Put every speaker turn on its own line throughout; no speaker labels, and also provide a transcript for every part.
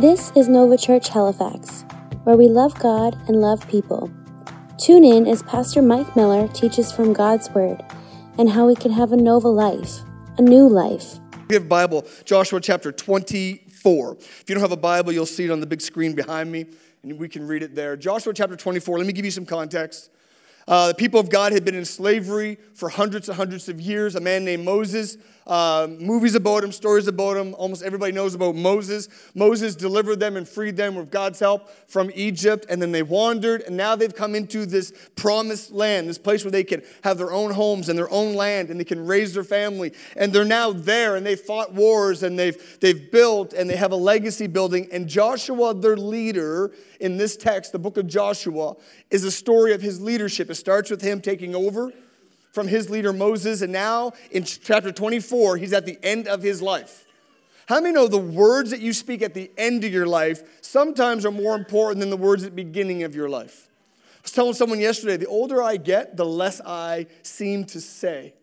This is Nova Church Halifax, where we love God and love people. Tune in as Pastor Mike Miller teaches from God's Word and how we can have a Nova life, a new life.
We have Bible, Joshua chapter 24. If you don't have a Bible, you'll see it on the big screen behind me, and we can read it there. Joshua chapter 24, let me give you some context. Uh, the people of God had been in slavery for hundreds and hundreds of years. A man named Moses uh, movies about him, stories about him. Almost everybody knows about Moses. Moses delivered them and freed them with God's help from Egypt, and then they wandered, and now they've come into this promised land, this place where they can have their own homes and their own land, and they can raise their family. And they're now there, and they've fought wars, and they've, they've built, and they have a legacy building. And Joshua, their leader, in this text, the book of Joshua, is a story of his leadership. It starts with him taking over from his leader Moses, and now in chapter 24, he's at the end of his life. How many know the words that you speak at the end of your life sometimes are more important than the words at the beginning of your life? I was telling someone yesterday, the older I get, the less I seem to say.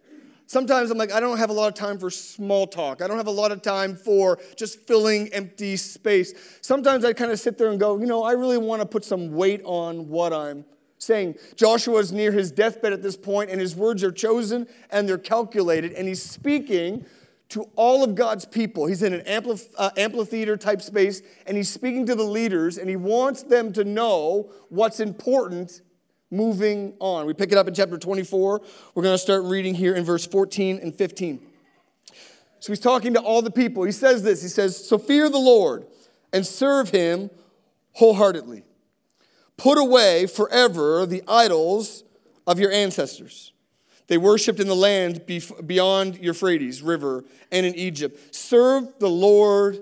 Sometimes I'm like, I don't have a lot of time for small talk. I don't have a lot of time for just filling empty space. Sometimes I kind of sit there and go, you know, I really want to put some weight on what I'm saying Joshua is near his deathbed at this point, and his words are chosen and they're calculated, and he's speaking to all of God's people. He's in an amplif- uh, amphitheater type space, and he's speaking to the leaders, and he wants them to know what's important moving on. We pick it up in chapter 24. We're going to start reading here in verse 14 and 15. So he's talking to all the people. He says this He says, So fear the Lord and serve him wholeheartedly. Put away forever the idols of your ancestors. They worshiped in the land beyond Euphrates River and in Egypt. Serve the Lord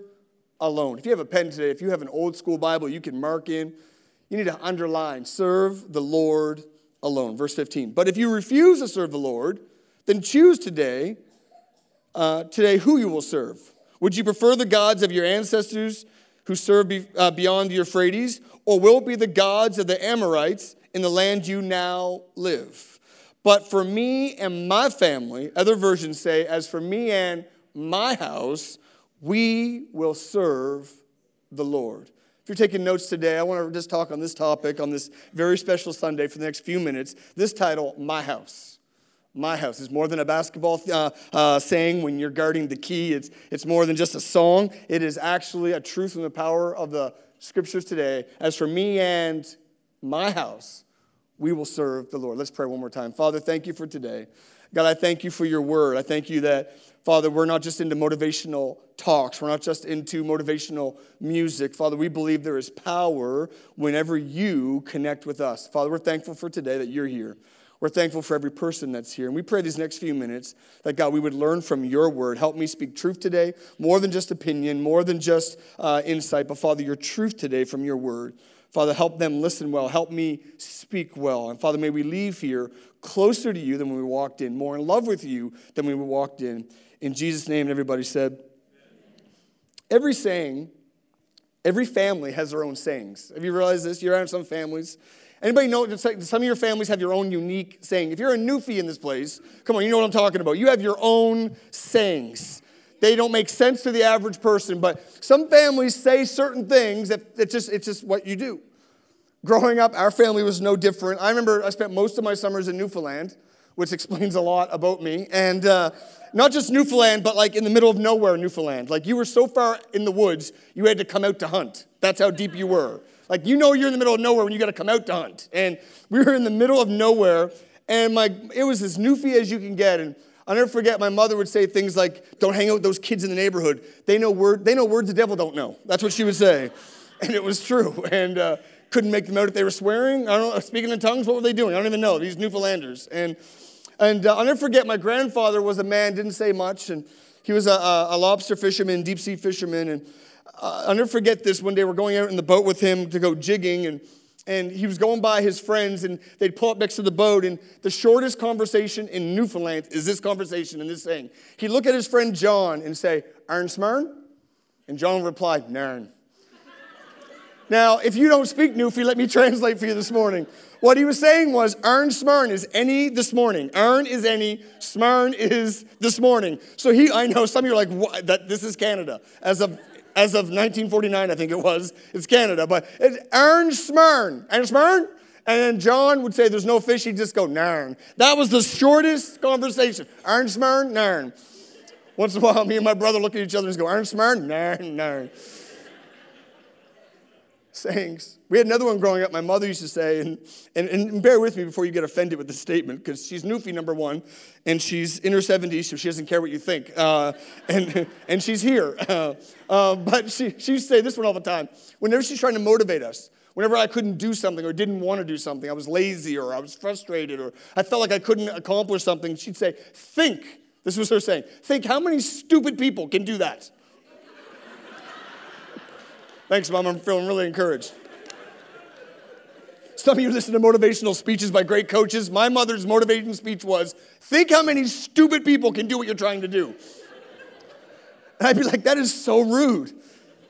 alone. If you have a pen today, if you have an old school Bible, you can mark in. You need to underline, serve the Lord alone. Verse 15. But if you refuse to serve the Lord, then choose today, uh, today who you will serve. Would you prefer the gods of your ancestors who serve be, uh, beyond the Euphrates, or will be the gods of the Amorites in the land you now live? But for me and my family, other versions say, as for me and my house, we will serve the Lord. If you're taking notes today, I want to just talk on this topic on this very special Sunday for the next few minutes. This title, My House my house is more than a basketball uh, uh, saying when you're guarding the key. It's, it's more than just a song. It is actually a truth and the power of the scriptures today. As for me and my house, we will serve the Lord. Let's pray one more time. Father, thank you for today. God, I thank you for your word. I thank you that, Father, we're not just into motivational talks, we're not just into motivational music. Father, we believe there is power whenever you connect with us. Father, we're thankful for today that you're here. We're thankful for every person that's here. And we pray these next few minutes that, God, we would learn from your word. Help me speak truth today, more than just opinion, more than just uh, insight, but, Father, your truth today from your word. Father, help them listen well. Help me speak well. And, Father, may we leave here closer to you than when we walked in, more in love with you than when we walked in. In Jesus' name, everybody said, Every saying, every family has their own sayings. Have you realized this? You're around some families Anybody know, some of your families have your own unique saying. If you're a newfie in this place, come on, you know what I'm talking about. You have your own sayings. They don't make sense to the average person, but some families say certain things that it's just, it's just what you do. Growing up, our family was no different. I remember I spent most of my summers in Newfoundland, which explains a lot about me. And uh, not just Newfoundland, but like in the middle of nowhere, Newfoundland. Like you were so far in the woods, you had to come out to hunt. That's how deep you were. Like, you know, you're in the middle of nowhere when you got to come out to hunt. And we were in the middle of nowhere, and my, it was as newfie as you can get. And I'll never forget, my mother would say things like, Don't hang out with those kids in the neighborhood. They know, word, they know words the devil don't know. That's what she would say. And it was true. And uh, couldn't make them out if they were swearing. I don't know, speaking in tongues. What were they doing? I don't even know. These Newfoundlanders. And, and uh, I'll never forget, my grandfather was a man, didn't say much. And he was a, a, a lobster fisherman, deep sea fisherman. And I'll never forget this. One day we're going out in the boat with him to go jigging, and, and he was going by his friends, and they'd pull up next to the boat. And the shortest conversation in Newfoundland is this conversation and this thing. He'd look at his friend John and say, Ern Smern? And John reply, Narn. now, if you don't speak Newfie, let me translate for you this morning. What he was saying was, Ern Smern is any this morning. Ern is any, Smern is this morning. So he, I know some of you are like, what? that this is Canada. As a as of 1949, I think it was. It's Canada, but it's Ern Smyrn. Ern Smyrn? And then John would say, There's no fish. He'd just go, Narn. That was the shortest conversation. Ern Smyrn, Narn. Once in a while, me and my brother look at each other and go, Ern Smyrn, Narn, narn sayings. We had another one growing up, my mother used to say, and, and, and bear with me before you get offended with the statement, because she's Newfie, number one, and she's in her 70s, so she doesn't care what you think. Uh, and, and she's here. Uh, uh, but she, she used to say this one all the time. Whenever she's trying to motivate us, whenever I couldn't do something or didn't want to do something, I was lazy or I was frustrated or I felt like I couldn't accomplish something, she'd say, Think. This was her saying, Think how many stupid people can do that? Thanks, Mom. I'm feeling really encouraged. Some of you listen to motivational speeches by great coaches. My mother's motivation speech was think how many stupid people can do what you're trying to do. And I'd be like, that is so rude.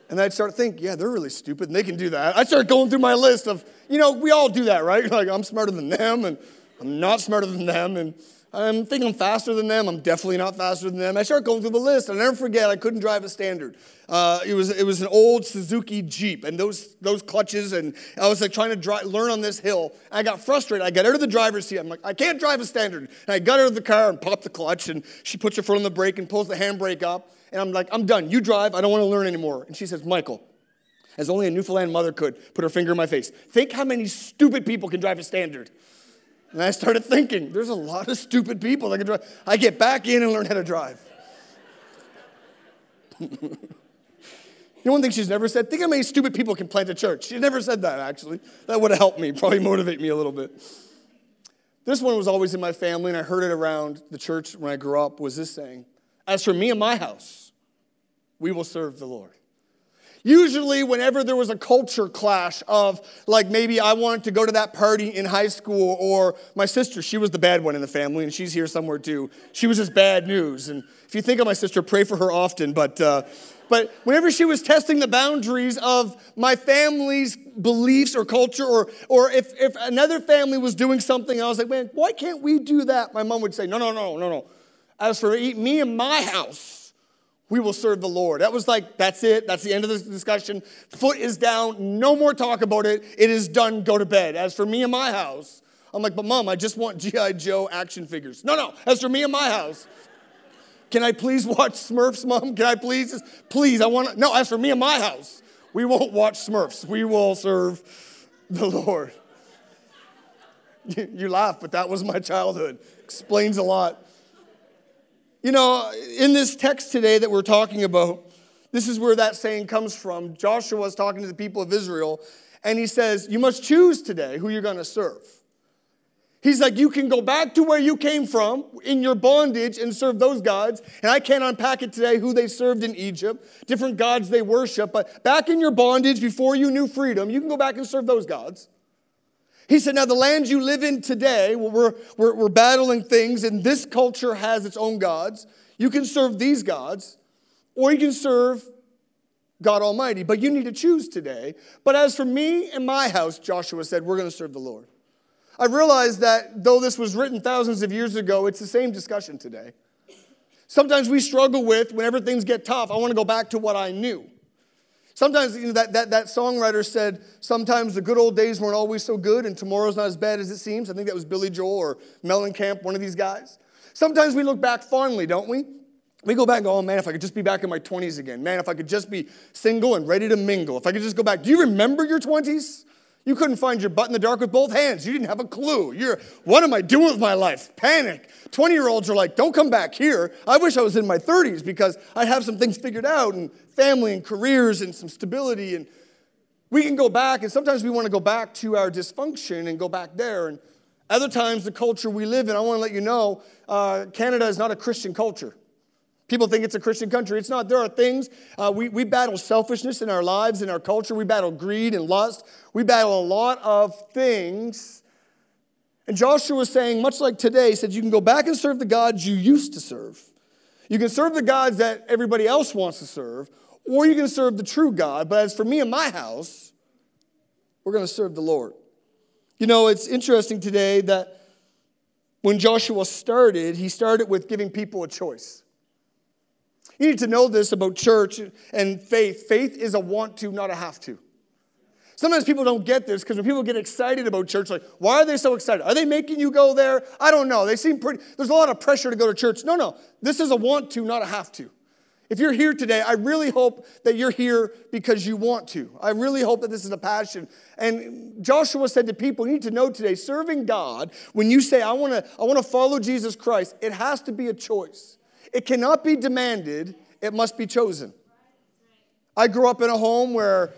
And I'd start thinking, yeah, they're really stupid and they can do that. I start going through my list of, you know, we all do that, right? Like, I'm smarter than them and I'm not smarter than them. And I'm thinking I'm faster than them. I'm definitely not faster than them. I start going through the list. I'll never forget, I couldn't drive a standard. Uh, it, was, it was an old Suzuki Jeep, and those, those clutches, and I was like trying to drive, learn on this hill. I got frustrated. I got out of the driver's seat. I'm like, I can't drive a standard. And I got out of the car and popped the clutch, and she puts her foot on the brake and pulls the handbrake up. And I'm like, I'm done. You drive. I don't want to learn anymore. And she says, Michael, as only a Newfoundland mother could, put her finger in my face. Think how many stupid people can drive a standard. And I started thinking, there's a lot of stupid people that can drive. I get back in and learn how to drive. you know one thing she's never said? Think how many stupid people can plant a church. She never said that, actually. That would have helped me, probably motivate me a little bit. This one was always in my family, and I heard it around the church when I grew up, was this saying, As for me and my house, we will serve the Lord. Usually, whenever there was a culture clash of, like, maybe I wanted to go to that party in high school, or my sister, she was the bad one in the family, and she's here somewhere too. She was just bad news. And if you think of my sister, pray for her often. But, uh, but whenever she was testing the boundaries of my family's beliefs or culture, or, or if, if another family was doing something, I was like, man, why can't we do that? My mom would say, no, no, no, no, no. As for me and my house, we will serve the Lord. That was like, that's it. That's the end of the discussion. Foot is down. No more talk about it. It is done. Go to bed. As for me and my house, I'm like, but mom, I just want G.I. Joe action figures. No, no. As for me and my house, can I please watch Smurfs, mom? Can I please? Please, I want to. No, as for me and my house, we won't watch Smurfs. We will serve the Lord. You laugh, but that was my childhood. Explains a lot. You know, in this text today that we're talking about, this is where that saying comes from. Joshua is talking to the people of Israel, and he says, You must choose today who you're going to serve. He's like, You can go back to where you came from in your bondage and serve those gods. And I can't unpack it today who they served in Egypt, different gods they worship. But back in your bondage before you knew freedom, you can go back and serve those gods. He said, Now, the land you live in today, we're, we're, we're battling things, and this culture has its own gods. You can serve these gods, or you can serve God Almighty, but you need to choose today. But as for me and my house, Joshua said, we're going to serve the Lord. I realized that though this was written thousands of years ago, it's the same discussion today. Sometimes we struggle with, whenever things get tough, I want to go back to what I knew. Sometimes you know, that, that, that songwriter said, sometimes the good old days weren't always so good and tomorrow's not as bad as it seems. I think that was Billy Joel or Mellencamp, one of these guys. Sometimes we look back fondly, don't we? We go back and go, oh man, if I could just be back in my 20s again. Man, if I could just be single and ready to mingle. If I could just go back. Do you remember your 20s? You couldn't find your butt in the dark with both hands. You didn't have a clue. You're, what am I doing with my life? Panic. 20 year olds are like, don't come back here. I wish I was in my 30s because I'd have some things figured out and family and careers and some stability. And we can go back, and sometimes we want to go back to our dysfunction and go back there. And other times, the culture we live in, I want to let you know uh, Canada is not a Christian culture. People think it's a Christian country. It's not. There are things. Uh, we, we battle selfishness in our lives, in our culture. We battle greed and lust. We battle a lot of things. And Joshua was saying, much like today, he said, you can go back and serve the gods you used to serve. You can serve the gods that everybody else wants to serve, or you can serve the true God. But as for me and my house, we're going to serve the Lord. You know, it's interesting today that when Joshua started, he started with giving people a choice. You need to know this about church and faith. Faith is a want to, not a have to. Sometimes people don't get this because when people get excited about church, like, why are they so excited? Are they making you go there? I don't know. They seem pretty, there's a lot of pressure to go to church. No, no. This is a want to, not a have to. If you're here today, I really hope that you're here because you want to. I really hope that this is a passion. And Joshua said to people, you need to know today, serving God, when you say, I want to I want to follow Jesus Christ, it has to be a choice. It cannot be demanded, it must be chosen. I grew up in a home where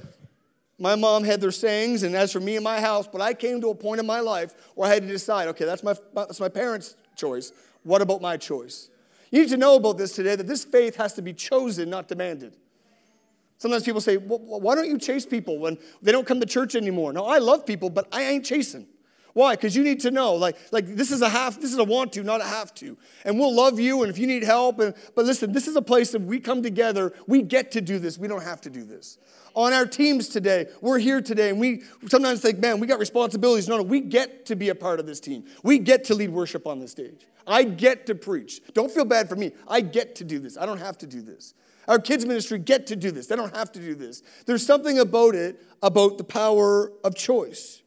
my mom had their sayings, and as for me and my house, but I came to a point in my life where I had to decide okay, that's my, that's my parents' choice. What about my choice? You need to know about this today that this faith has to be chosen, not demanded. Sometimes people say, well, why don't you chase people when they don't come to church anymore? No, I love people, but I ain't chasing. Why? Because you need to know, like, like this is a half, this is a want to, not a have to. And we'll love you, and if you need help, and but listen, this is a place that we come together, we get to do this. We don't have to do this. On our teams today, we're here today, and we sometimes think, man, we got responsibilities. No, no, we get to be a part of this team. We get to lead worship on the stage. I get to preach. Don't feel bad for me. I get to do this. I don't have to do this. Our kids' ministry get to do this. They don't have to do this. There's something about it, about the power of choice.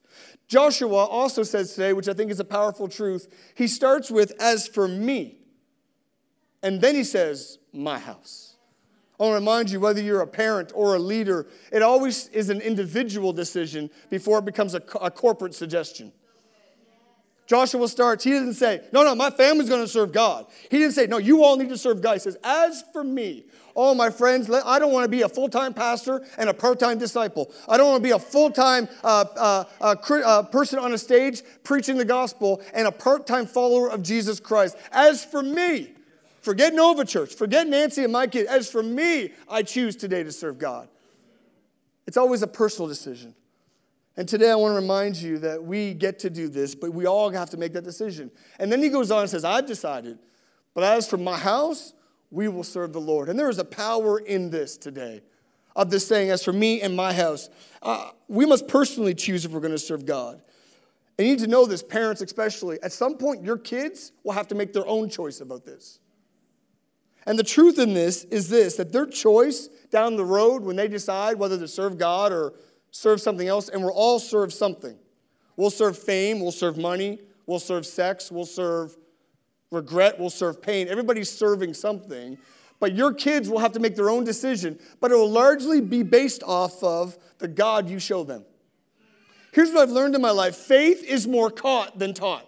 Joshua also says today, which I think is a powerful truth, he starts with, as for me. And then he says, my house. I want to remind you whether you're a parent or a leader, it always is an individual decision before it becomes a, a corporate suggestion. Joshua starts, he didn't say, No, no, my family's going to serve God. He didn't say, No, you all need to serve God. He says, As for me, oh, my friends, I don't want to be a full time pastor and a part time disciple. I don't want to be a full time uh, uh, uh, uh, person on a stage preaching the gospel and a part time follower of Jesus Christ. As for me, forget Nova Church, forget Nancy and my kids. As for me, I choose today to serve God. It's always a personal decision. And today I want to remind you that we get to do this, but we all have to make that decision. And then he goes on and says, I've decided, but as for my house, we will serve the Lord. And there is a power in this today of this saying, as for me and my house, uh, we must personally choose if we're going to serve God. And you need to know this, parents especially. At some point, your kids will have to make their own choice about this. And the truth in this is this that their choice down the road when they decide whether to serve God or serve something else, and we're all serve something. We'll serve fame, we'll serve money, we'll serve sex, we'll serve regret, we'll serve pain. Everybody's serving something. But your kids will have to make their own decision, but it will largely be based off of the God you show them. Here's what I've learned in my life faith is more caught than taught.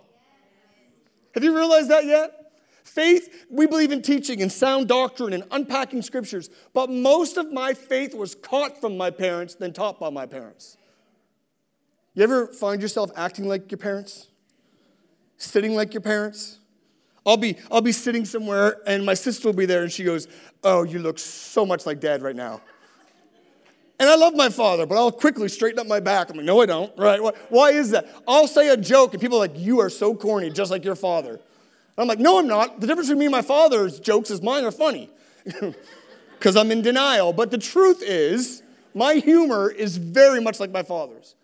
Have you realized that yet? Faith, we believe in teaching and sound doctrine and unpacking scriptures, but most of my faith was caught from my parents than taught by my parents. You ever find yourself acting like your parents? Sitting like your parents? I'll be, I'll be sitting somewhere and my sister will be there and she goes, Oh, you look so much like dad right now. And I love my father, but I'll quickly straighten up my back. I'm like, No, I don't, right? Why is that? I'll say a joke and people are like, You are so corny, just like your father. I'm like, no, I'm not. The difference between me and my father's jokes is mine are funny because I'm in denial. But the truth is, my humor is very much like my father's.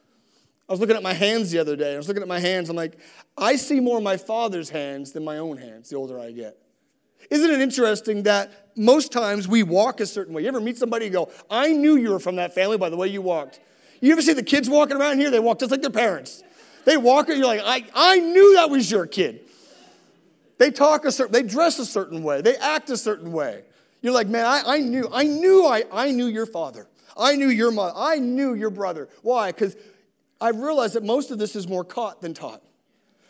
I was looking at my hands the other day. I was looking at my hands. I'm like, I see more of my father's hands than my own hands the older I get. Isn't it interesting that most times we walk a certain way? You ever meet somebody and go, I knew you were from that family by the way you walked? You ever see the kids walking around here? They walk just like their parents. They walk, and you're like, I, I knew that was your kid. They talk a certain, they dress a certain way, they act a certain way. You're like, man, I, I knew, I knew I, I knew your father. I knew your mother. I knew your brother. Why? Because I realized that most of this is more caught than taught.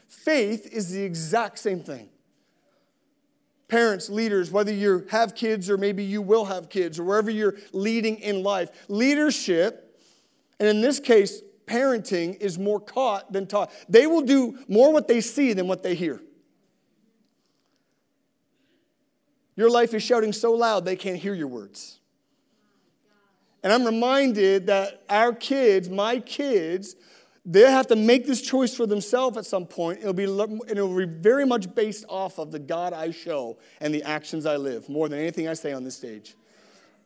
Faith is the exact same thing. Parents, leaders, whether you have kids or maybe you will have kids or wherever you're leading in life, leadership, and in this case, parenting, is more caught than taught. They will do more what they see than what they hear. Your life is shouting so loud they can't hear your words. And I'm reminded that our kids, my kids, they have to make this choice for themselves at some point. It'll be, and it'll be very much based off of the God I show and the actions I live, more than anything I say on this stage.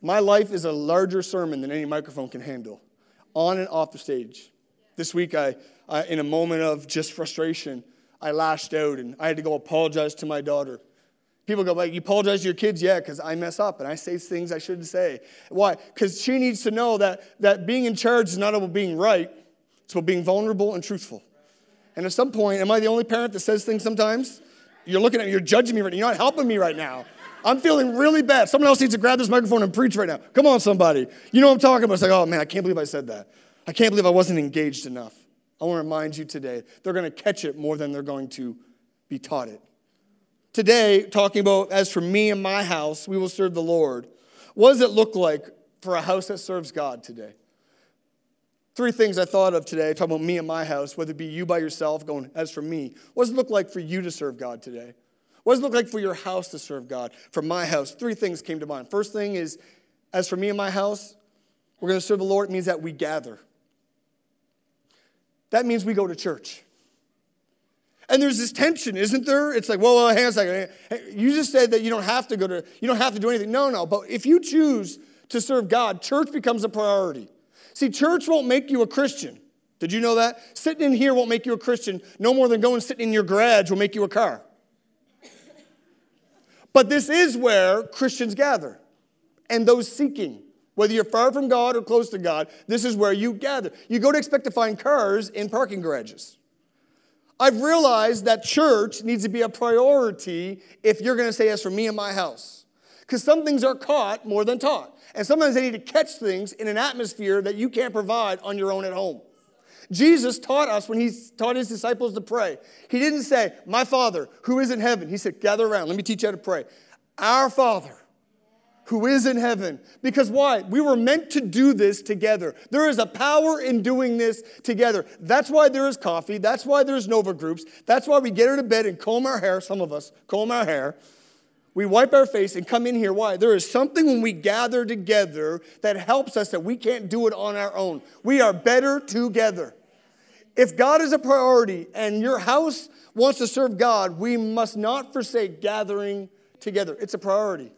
My life is a larger sermon than any microphone can handle, on and off the stage. This week, I, I in a moment of just frustration, I lashed out and I had to go apologize to my daughter People go, like, you apologize to your kids? Yeah, because I mess up and I say things I shouldn't say. Why? Because she needs to know that, that being in charge is not about being right, it's about being vulnerable and truthful. And at some point, am I the only parent that says things sometimes? You're looking at me, you're judging me right now. You're not helping me right now. I'm feeling really bad. Someone else needs to grab this microphone and preach right now. Come on, somebody. You know what I'm talking about. It's like, oh man, I can't believe I said that. I can't believe I wasn't engaged enough. I want to remind you today, they're going to catch it more than they're going to be taught it today talking about, as for me and my house, we will serve the Lord. What does it look like for a house that serves God today? Three things I thought of today, talking about me and my house, whether it be you by yourself, going, as for me. What does it look like for you to serve God today? What does it look like for your house to serve God? For my house, three things came to mind. First thing is, as for me and my house, we're going to serve the Lord. It means that we gather. That means we go to church. And there's this tension, isn't there? It's like, whoa, well, hang on a second. You just said that you don't have to go to, you don't have to do anything. No, no. But if you choose to serve God, church becomes a priority. See, church won't make you a Christian. Did you know that? Sitting in here won't make you a Christian, no more than going sitting in your garage will make you a car. But this is where Christians gather and those seeking. Whether you're far from God or close to God, this is where you gather. You go to expect to find cars in parking garages. I've realized that church needs to be a priority if you're going to say, as for me and my house. Because some things are caught more than taught. And sometimes they need to catch things in an atmosphere that you can't provide on your own at home. Jesus taught us when he taught his disciples to pray. He didn't say, My Father, who is in heaven. He said, Gather around. Let me teach you how to pray. Our Father who is in heaven. Because why? We were meant to do this together. There is a power in doing this together. That's why there is coffee. That's why there's Nova groups. That's why we get out of bed and comb our hair. Some of us comb our hair. We wipe our face and come in here. Why? There is something when we gather together that helps us that we can't do it on our own. We are better together. If God is a priority and your house wants to serve God, we must not forsake gathering together. It's a priority.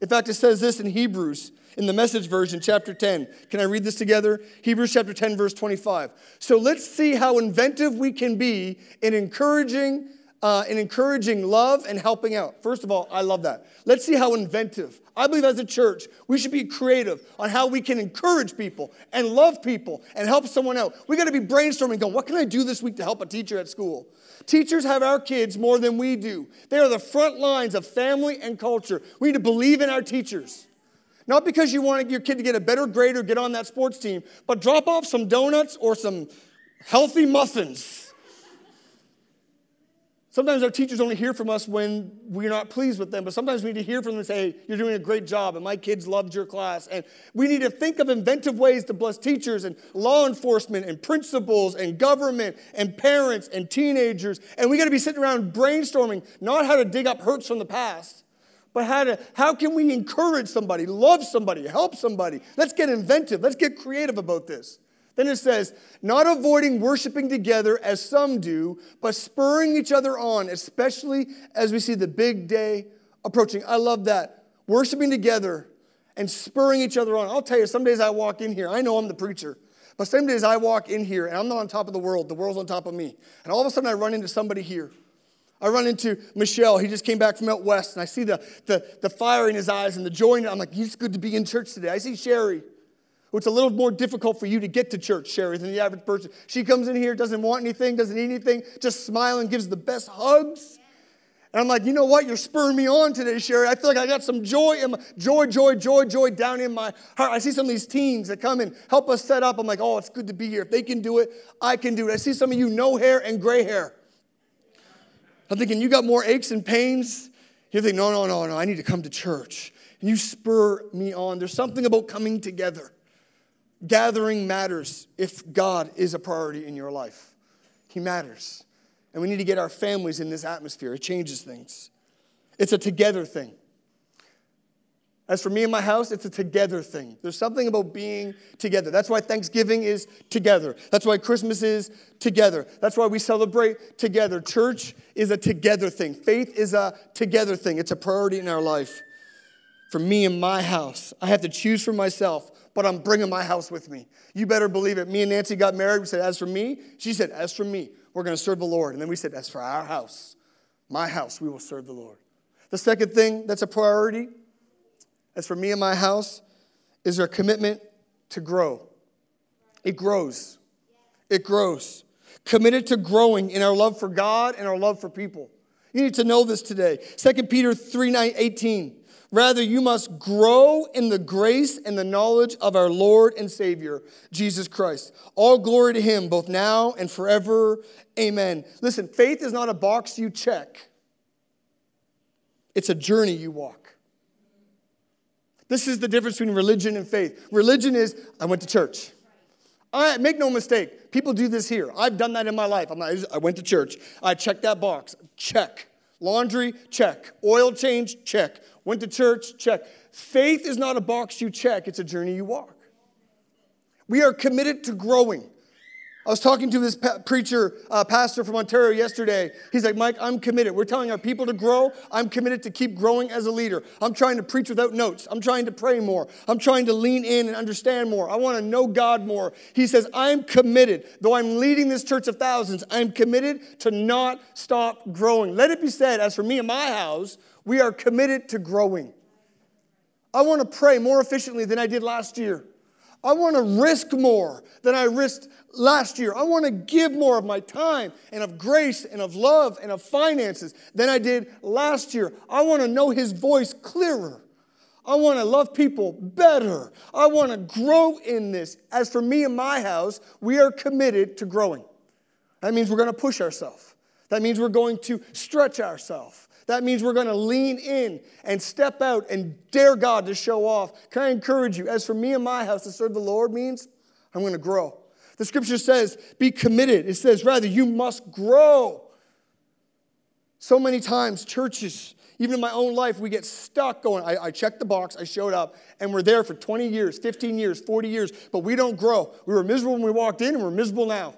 In fact, it says this in Hebrews, in the message version, chapter 10. Can I read this together? Hebrews chapter 10, verse 25. So let's see how inventive we can be in encouraging, uh, in encouraging love and helping out. First of all, I love that. Let's see how inventive. I believe as a church, we should be creative on how we can encourage people and love people and help someone out. We got to be brainstorming, going, what can I do this week to help a teacher at school? Teachers have our kids more than we do. They are the front lines of family and culture. We need to believe in our teachers. Not because you want your kid to get a better grade or get on that sports team, but drop off some donuts or some healthy muffins Sometimes our teachers only hear from us when we're not pleased with them, but sometimes we need to hear from them and say, hey, You're doing a great job, and my kids loved your class. And we need to think of inventive ways to bless teachers and law enforcement and principals and government and parents and teenagers. And we got to be sitting around brainstorming not how to dig up hurts from the past, but how, to, how can we encourage somebody, love somebody, help somebody? Let's get inventive, let's get creative about this. Then it says, not avoiding worshiping together as some do, but spurring each other on, especially as we see the big day approaching. I love that. Worshiping together and spurring each other on. I'll tell you, some days I walk in here, I know I'm the preacher, but some days I walk in here and I'm not on top of the world, the world's on top of me. And all of a sudden I run into somebody here. I run into Michelle. He just came back from out west, and I see the, the, the fire in his eyes and the joy in it. I'm like, it's good to be in church today. I see Sherry. It's a little more difficult for you to get to church, Sherry, than the average person. She comes in here, doesn't want anything, doesn't need anything, just smiling, gives the best hugs. And I'm like, you know what? You're spurring me on today, Sherry. I feel like I got some joy in my joy, joy, joy, joy down in my heart. I see some of these teens that come and help us set up. I'm like, oh, it's good to be here. If they can do it, I can do it. I see some of you no hair and gray hair. I'm thinking, you got more aches and pains. You think, no, no, no, no, I need to come to church. And you spur me on. There's something about coming together. Gathering matters if God is a priority in your life. He matters. And we need to get our families in this atmosphere. It changes things. It's a together thing. As for me and my house, it's a together thing. There's something about being together. That's why Thanksgiving is together. That's why Christmas is together. That's why we celebrate together. Church is a together thing. Faith is a together thing. It's a priority in our life. For me and my house, I have to choose for myself but I'm bringing my house with me. You better believe it. Me and Nancy got married. We said, As for me, she said, As for me, we're going to serve the Lord. And then we said, As for our house, my house, we will serve the Lord. The second thing that's a priority, as for me and my house, is our commitment to grow. It grows. It grows. Committed to growing in our love for God and our love for people. You need to know this today. 2 Peter 3 9, 18. Rather, you must grow in the grace and the knowledge of our Lord and Savior, Jesus Christ. All glory to Him, both now and forever. Amen. Listen, faith is not a box you check, it's a journey you walk. This is the difference between religion and faith. Religion is, I went to church. I, make no mistake, people do this here. I've done that in my life. I'm not, I went to church. I checked that box. Check. Laundry, check. Oil change, check. Went to church, check. Faith is not a box you check, it's a journey you walk. We are committed to growing. I was talking to this preacher, uh, pastor from Ontario yesterday. He's like, Mike, I'm committed. We're telling our people to grow. I'm committed to keep growing as a leader. I'm trying to preach without notes. I'm trying to pray more. I'm trying to lean in and understand more. I want to know God more. He says, I'm committed. Though I'm leading this church of thousands, I'm committed to not stop growing. Let it be said, as for me and my house, we are committed to growing. I want to pray more efficiently than I did last year. I want to risk more than I risked last year. I want to give more of my time and of grace and of love and of finances than I did last year. I want to know His voice clearer. I want to love people better. I want to grow in this. As for me and my house, we are committed to growing. That means we're going to push ourselves. That means we're going to stretch ourselves. That means we're going to lean in and step out and dare God to show off. Can I encourage you? As for me and my house, to serve the Lord means I'm going to grow. The scripture says, be committed. It says, rather, you must grow. So many times, churches, even in my own life, we get stuck going, I, I, checked the box, I showed up, and we're there for 20 years, 15 years, 40 years, but we don't grow. We were miserable when we walked in, and we're miserable now.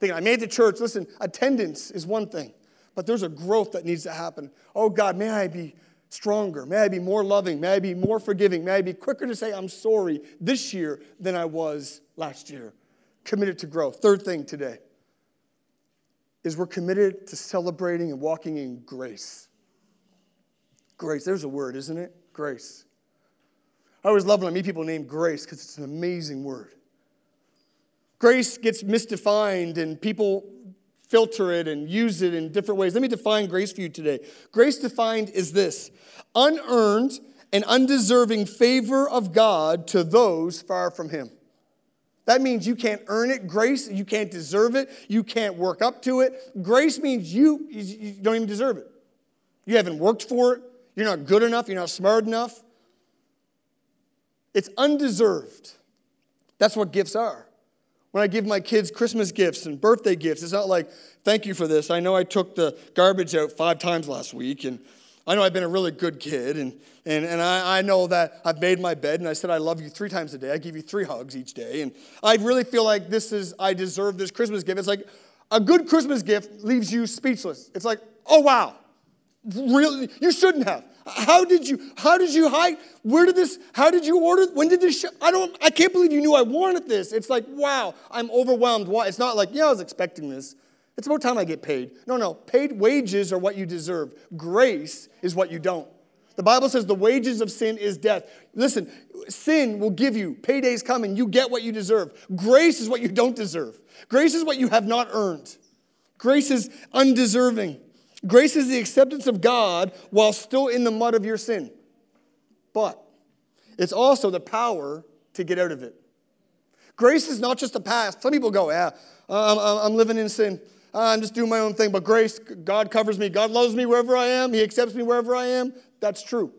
Thinking, I made the church. Listen, attendance is one thing but there's a growth that needs to happen. Oh God, may I be stronger. May I be more loving. May I be more forgiving. May I be quicker to say I'm sorry this year than I was last year. Committed to growth. Third thing today is we're committed to celebrating and walking in grace. Grace, there's a word, isn't it? Grace. I always love when I meet people named Grace because it's an amazing word. Grace gets misdefined and people filter it and use it in different ways. Let me define grace for you today. Grace defined is this unearned and undeserving favor of God to those far from Him. That means you can't earn it. Grace, you can't deserve it. You can't work up to it. Grace means you, you don't even deserve it. You haven't worked for it. You're not good enough. You're not smart enough. It's undeserved. That's what gifts are when I give my kids Christmas gifts and birthday gifts, it's not like, thank you for this. I know I took the garbage out five times last week, and I know I've been a really good kid, and, and, and I, I know that I've made my bed, and I said I love you three times a day. I give you three hugs each day, and I really feel like this is, I deserve this Christmas gift. It's like a good Christmas gift leaves you speechless. It's like, oh, wow, really? You shouldn't have. How did you, how did you hide? Where did this, how did you order? When did this, I don't, I can't believe you knew I wanted this. It's like, wow, I'm overwhelmed. Why? It's not like, yeah, I was expecting this. It's about time I get paid. No, no, paid wages are what you deserve. Grace is what you don't. The Bible says the wages of sin is death. Listen, sin will give you, payday's coming, you get what you deserve. Grace is what you don't deserve. Grace is what you have not earned. Grace is undeserving. Grace is the acceptance of God while still in the mud of your sin. But it's also the power to get out of it. Grace is not just the past. Some people go, yeah, I'm, I'm living in sin. I'm just doing my own thing. But grace, God covers me. God loves me wherever I am. He accepts me wherever I am. That's true.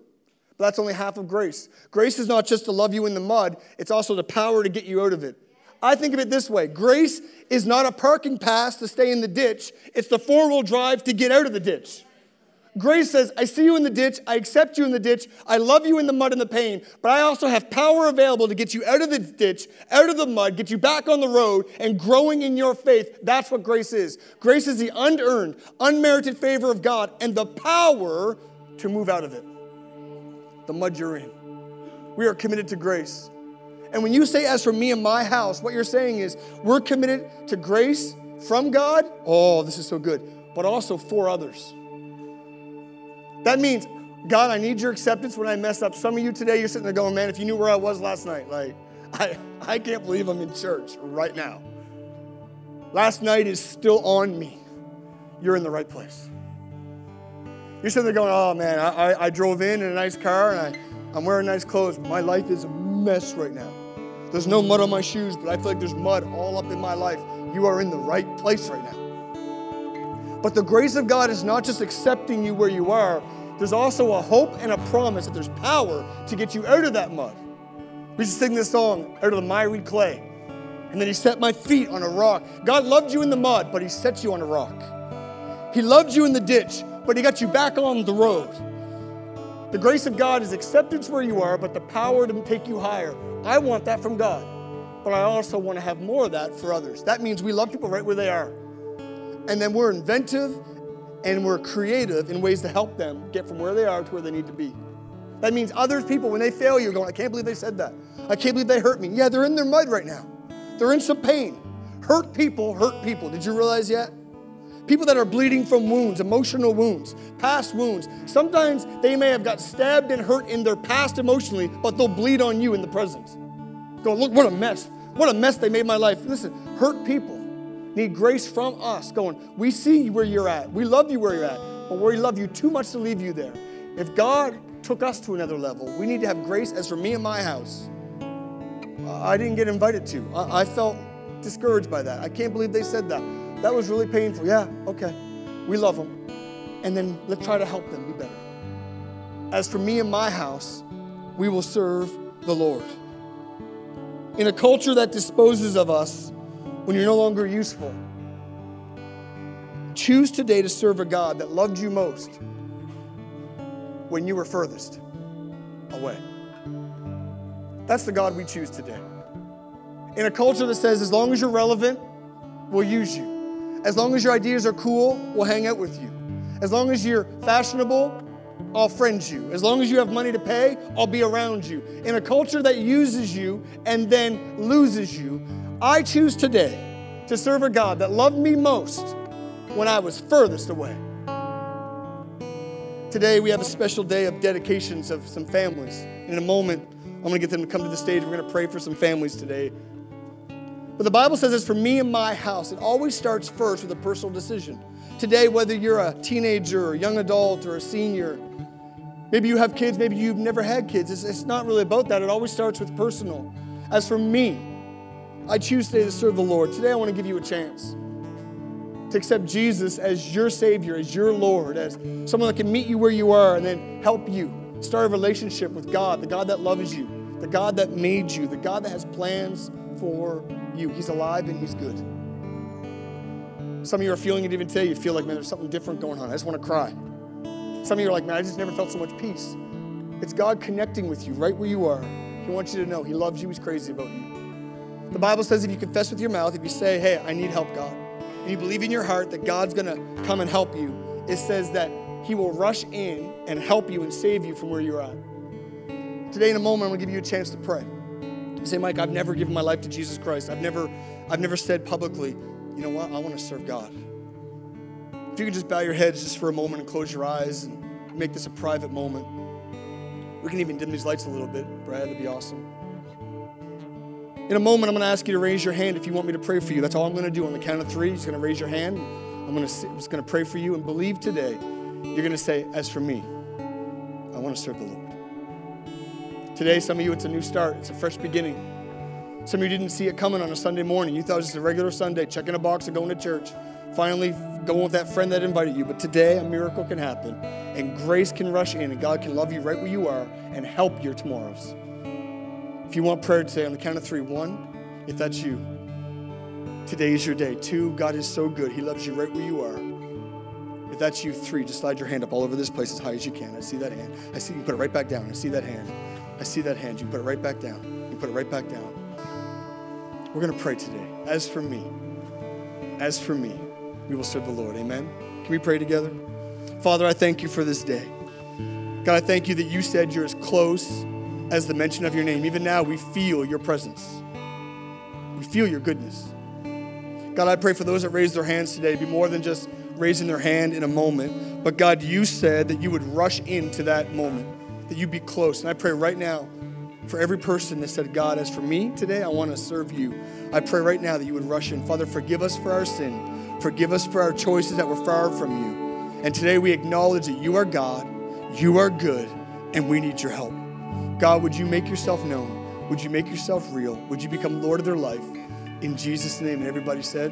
But that's only half of grace. Grace is not just to love you in the mud, it's also the power to get you out of it. I think of it this way grace is not a parking pass to stay in the ditch, it's the four wheel drive to get out of the ditch. Grace says, I see you in the ditch, I accept you in the ditch, I love you in the mud and the pain, but I also have power available to get you out of the ditch, out of the mud, get you back on the road, and growing in your faith. That's what grace is. Grace is the unearned, unmerited favor of God and the power to move out of it. The mud you're in. We are committed to grace. And when you say, as for me and my house, what you're saying is, we're committed to grace from God. Oh, this is so good. But also for others. That means God, I need your acceptance when I mess up. Some of you today, you're sitting there going, man, if you knew where I was last night, like, I, I can't believe I'm in church right now. Last night is still on me. You're in the right place. You're sitting there going, oh man, I, I, I drove in in a nice car and I, I'm wearing nice clothes. My life is a mess right now. There's no mud on my shoes, but I feel like there's mud all up in my life. You are in the right place right now. But the grace of God is not just accepting you where you are, there's also a hope and a promise that there's power to get you out of that mud. We to sing this song, out of the miry clay. And then he set my feet on a rock. God loved you in the mud, but he set you on a rock. He loved you in the ditch, but he got you back on the road. The grace of God is acceptance where you are, but the power to take you higher. I want that from God, but I also want to have more of that for others. That means we love people right where they are. And then we're inventive and we're creative in ways to help them get from where they are to where they need to be. That means other people, when they fail, you're going, I can't believe they said that. I can't believe they hurt me. Yeah, they're in their mud right now. They're in some pain. Hurt people hurt people. Did you realize yet? People that are bleeding from wounds, emotional wounds, past wounds. Sometimes they may have got stabbed and hurt in their past emotionally, but they'll bleed on you in the present. Go, look, what a mess. What a mess they made my life. Listen, hurt people need grace from us. Going, we see where you're at. We love you where you're at, but we love you too much to leave you there. If God took us to another level, we need to have grace as for me and my house. I didn't get invited to. I, I felt discouraged by that. I can't believe they said that. That was really painful. Yeah, okay. We love them. And then let's try to help them be better. As for me and my house, we will serve the Lord. In a culture that disposes of us when you're no longer useful, choose today to serve a God that loved you most when you were furthest away. That's the God we choose today. In a culture that says, as long as you're relevant, we'll use you. As long as your ideas are cool, we'll hang out with you. As long as you're fashionable, I'll friend you. As long as you have money to pay, I'll be around you. In a culture that uses you and then loses you, I choose today to serve a God that loved me most when I was furthest away. Today, we have a special day of dedications of some families. In a moment, I'm going to get them to come to the stage. We're going to pray for some families today. But the Bible says this for me and my house. It always starts first with a personal decision. Today, whether you're a teenager or a young adult or a senior, maybe you have kids, maybe you've never had kids. It's, it's not really about that. It always starts with personal. As for me, I choose today to serve the Lord. Today, I want to give you a chance to accept Jesus as your Savior, as your Lord, as someone that can meet you where you are and then help you start a relationship with God, the God that loves you, the God that made you, the God that has plans for you. He's alive and He's good. Some of you are feeling it even today. You feel like, man, there's something different going on. I just want to cry. Some of you are like, man, I just never felt so much peace. It's God connecting with you right where you are. He wants you to know He loves you, He's crazy about you. The Bible says if you confess with your mouth, if you say, hey, I need help, God, and you believe in your heart that God's going to come and help you, it says that He will rush in and help you and save you from where you're at. Today, in a moment, I'm going to give you a chance to pray. Say, Mike, I've never given my life to Jesus Christ. I've never, I've never said publicly, you know what, I want to serve God. If you could just bow your heads just for a moment and close your eyes and make this a private moment. We can even dim these lights a little bit, Brad, that'd be awesome. In a moment, I'm going to ask you to raise your hand if you want me to pray for you. That's all I'm going to do on the count of three. You're just going to raise your hand. I'm, going to, just going to pray for you and believe today. You're going to say, as for me, I want to serve the Lord. Today, some of you, it's a new start, it's a fresh beginning. Some of you didn't see it coming on a Sunday morning. You thought it was just a regular Sunday, checking a box and going to church. Finally, going with that friend that invited you. But today, a miracle can happen, and grace can rush in, and God can love you right where you are and help your tomorrows. If you want prayer today, on the count of three, one, if that's you, today is your day. Two, God is so good. He loves you right where you are. If that's you, three, just slide your hand up all over this place as high as you can. I see that hand. I see you put it right back down. I see that hand. I see that hand. You put it right back down. You put it right back down. We're going to pray today. As for me, as for me, we will serve the Lord. Amen. Can we pray together? Father, I thank you for this day. God, I thank you that you said you're as close as the mention of your name. Even now, we feel your presence. We feel your goodness. God, I pray for those that raise their hands today, to be more than just raising their hand in a moment, But God, you said that you would rush into that moment, that you'd be close. And I pray right now for every person that said, God, as for me today, I want to serve you. I pray right now that you would rush in. Father, forgive us for our sin. Forgive us for our choices that were far from you. And today we acknowledge that you are God, you are good, and we need your help. God, would you make yourself known? Would you make yourself real? Would you become Lord of their life? In Jesus' name. And everybody said,